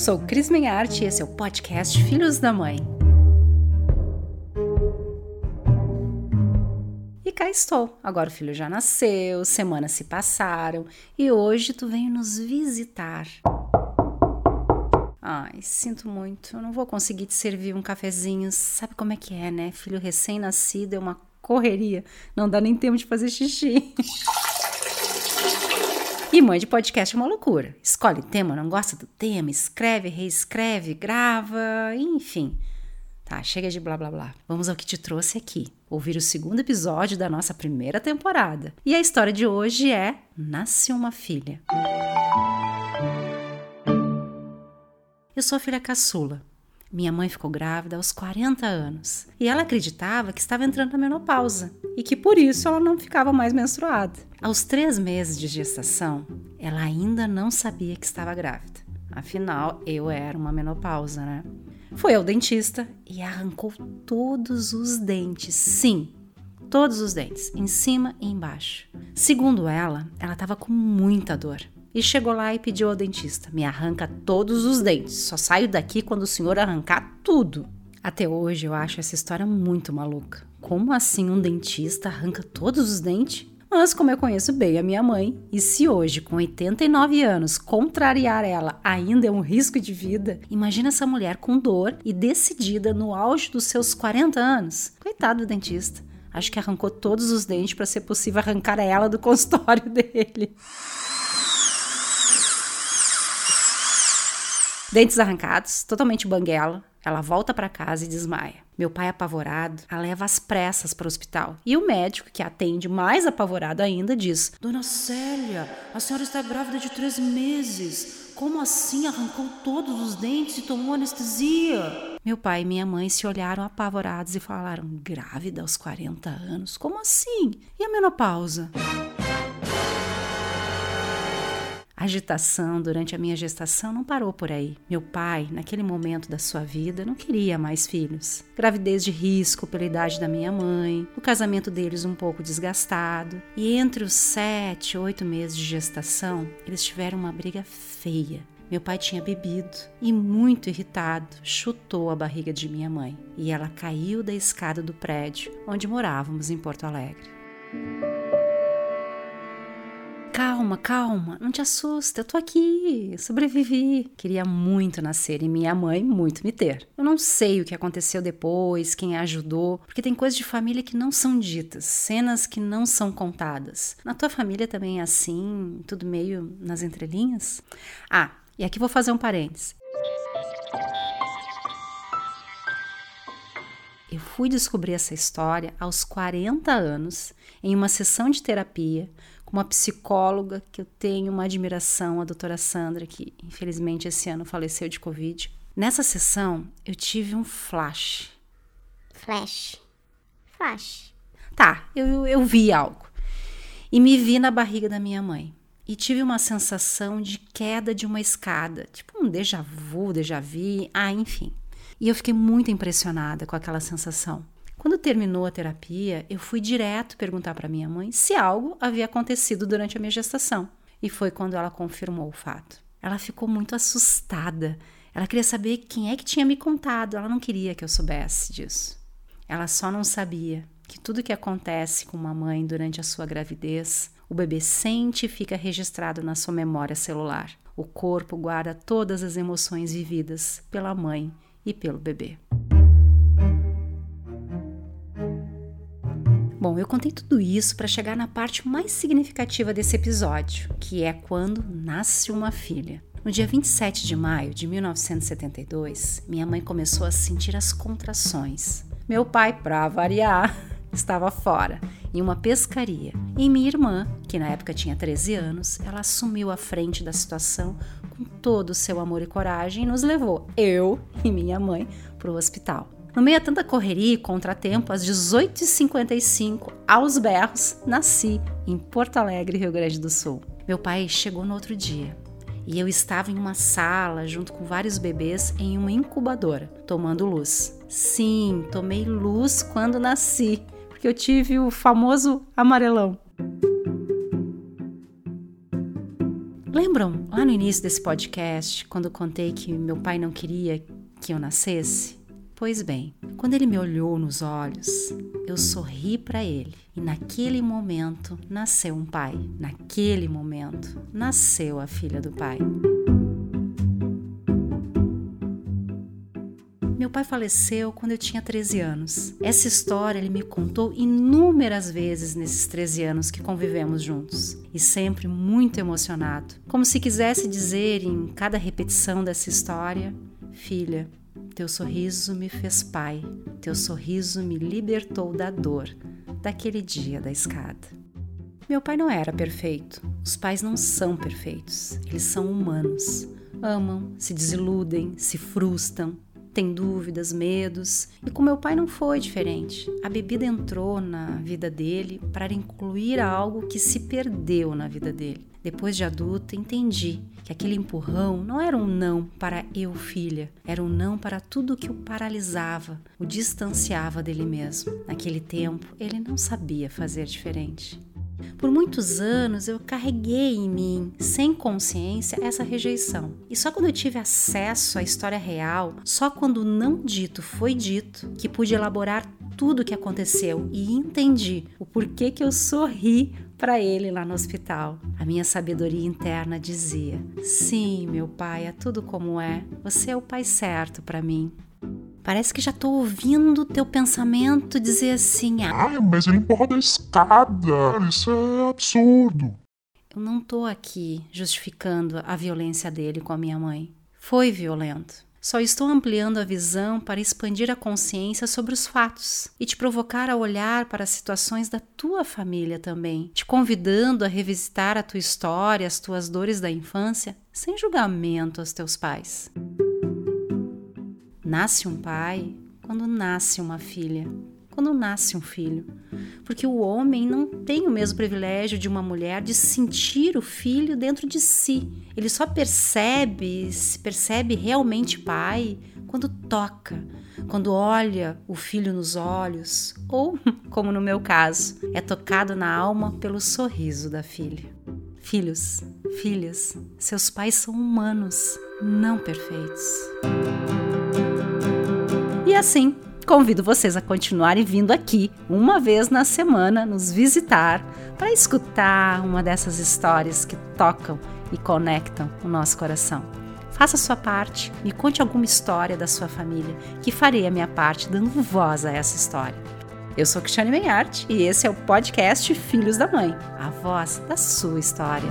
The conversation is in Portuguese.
Sou Cris Menharte e esse é o podcast Filhos da Mãe. E cá estou. Agora o filho já nasceu, semanas se passaram e hoje tu vem nos visitar. Ai, sinto muito, eu não vou conseguir te servir um cafezinho. Sabe como é que é, né? Filho recém-nascido é uma correria, não dá nem tempo de fazer xixi. E mãe de podcast é uma loucura. Escolhe tema, não gosta do tema, escreve, reescreve, grava, enfim. Tá, chega de blá blá blá. Vamos ao que te trouxe aqui. Ouvir o segundo episódio da nossa primeira temporada. E a história de hoje é Nasce uma filha. Eu sou a filha caçula. Minha mãe ficou grávida aos 40 anos e ela acreditava que estava entrando na menopausa e que por isso ela não ficava mais menstruada. Aos três meses de gestação, ela ainda não sabia que estava grávida. Afinal, eu era uma menopausa, né? Foi ao dentista e arrancou todos os dentes. Sim, todos os dentes, em cima e embaixo. Segundo ela, ela estava com muita dor e chegou lá e pediu ao dentista: me arranca todos os dentes, só saio daqui quando o senhor arrancar tudo. Até hoje eu acho essa história muito maluca. Como assim um dentista arranca todos os dentes? Mas como eu conheço bem a minha mãe, e se hoje, com 89 anos, contrariar ela ainda é um risco de vida, imagina essa mulher com dor e decidida no auge dos seus 40 anos. Coitado do dentista. Acho que arrancou todos os dentes para ser possível arrancar ela do consultório dele. Dentes arrancados, totalmente banguela, ela volta para casa e desmaia. Meu pai, apavorado, a leva às pressas para o hospital. E o médico, que atende mais apavorado ainda, diz: Dona Célia, a senhora está grávida de três meses. Como assim arrancou todos os dentes e tomou anestesia? Meu pai e minha mãe se olharam apavorados e falaram: Grávida aos 40 anos? Como assim? E a menopausa? Agitação durante a minha gestação não parou por aí. Meu pai, naquele momento da sua vida, não queria mais filhos. Gravidez de risco pela idade da minha mãe, o casamento deles um pouco desgastado. E entre os sete, oito meses de gestação, eles tiveram uma briga feia. Meu pai tinha bebido e, muito irritado, chutou a barriga de minha mãe e ela caiu da escada do prédio onde morávamos em Porto Alegre. Calma, calma, não te assusta, eu tô aqui, sobrevivi. Queria muito nascer e minha mãe muito me ter. Eu não sei o que aconteceu depois, quem ajudou, porque tem coisas de família que não são ditas, cenas que não são contadas. Na tua família também é assim, tudo meio nas entrelinhas? Ah, e aqui vou fazer um parênteses. Eu fui descobrir essa história aos 40 anos, em uma sessão de terapia, uma psicóloga que eu tenho uma admiração, a doutora Sandra, que infelizmente esse ano faleceu de Covid. Nessa sessão, eu tive um flash. Flash. Flash. Tá, eu, eu vi algo. E me vi na barriga da minha mãe. E tive uma sensação de queda de uma escada, tipo um déjà vu, déjà vu, ah, enfim. E eu fiquei muito impressionada com aquela sensação. Terminou a terapia, eu fui direto perguntar para minha mãe se algo havia acontecido durante a minha gestação. E foi quando ela confirmou o fato. Ela ficou muito assustada. Ela queria saber quem é que tinha me contado. Ela não queria que eu soubesse disso. Ela só não sabia que tudo que acontece com uma mãe durante a sua gravidez, o bebê sente e fica registrado na sua memória celular. O corpo guarda todas as emoções vividas pela mãe e pelo bebê. Bom, eu contei tudo isso para chegar na parte mais significativa desse episódio, que é quando nasce uma filha. No dia 27 de maio de 1972, minha mãe começou a sentir as contrações. Meu pai, para variar, estava fora, em uma pescaria. E minha irmã, que na época tinha 13 anos, ela assumiu a frente da situação com todo o seu amor e coragem e nos levou, eu e minha mãe, para o hospital. No meio a tanta correria e contratempo, às 18h55, aos berros, nasci em Porto Alegre, Rio Grande do Sul. Meu pai chegou no outro dia e eu estava em uma sala junto com vários bebês em uma incubadora, tomando luz. Sim, tomei luz quando nasci, porque eu tive o famoso amarelão. Lembram lá no início desse podcast, quando contei que meu pai não queria que eu nascesse? Pois bem, quando ele me olhou nos olhos, eu sorri para ele e naquele momento nasceu um pai. Naquele momento nasceu a filha do pai. Meu pai faleceu quando eu tinha 13 anos. Essa história ele me contou inúmeras vezes nesses 13 anos que convivemos juntos. E sempre muito emocionado, como se quisesse dizer em cada repetição dessa história: Filha, teu sorriso me fez pai, teu sorriso me libertou da dor daquele dia da escada. Meu pai não era perfeito. Os pais não são perfeitos. Eles são humanos. Amam, se desiludem, se frustram, tem dúvidas, medos. E com meu pai não foi diferente. A bebida entrou na vida dele para incluir algo que se perdeu na vida dele. Depois de adulta, entendi que aquele empurrão não era um não para eu, filha, era um não para tudo que o paralisava, o distanciava dele mesmo. Naquele tempo, ele não sabia fazer diferente. Por muitos anos eu carreguei em mim, sem consciência, essa rejeição. E só quando eu tive acesso à história real, só quando o não dito foi dito, que pude elaborar tudo o que aconteceu e entendi o porquê que eu sorri para ele lá no hospital. A minha sabedoria interna dizia: Sim, meu pai, é tudo como é. Você é o pai certo para mim. Parece que já tô ouvindo teu pensamento dizer assim: Ah, mas ele empurrou da escada. Isso é absurdo. Eu não tô aqui justificando a violência dele com a minha mãe. Foi violento. Só estou ampliando a visão para expandir a consciência sobre os fatos e te provocar a olhar para as situações da tua família também, te convidando a revisitar a tua história, as tuas dores da infância, sem julgamento aos teus pais. Nasce um pai quando nasce uma filha, quando nasce um filho. Porque o homem não tem o mesmo privilégio de uma mulher de sentir o filho dentro de si. Ele só percebe, se percebe realmente pai quando toca, quando olha o filho nos olhos, ou, como no meu caso, é tocado na alma pelo sorriso da filha. Filhos, filhas, seus pais são humanos, não perfeitos. E assim, convido vocês a continuarem vindo aqui uma vez na semana nos visitar para escutar uma dessas histórias que tocam e conectam o nosso coração. Faça sua parte, me conte alguma história da sua família, que farei a minha parte dando voz a essa história. Eu sou Cristiane Menhart e esse é o podcast Filhos da Mãe, a voz da sua história.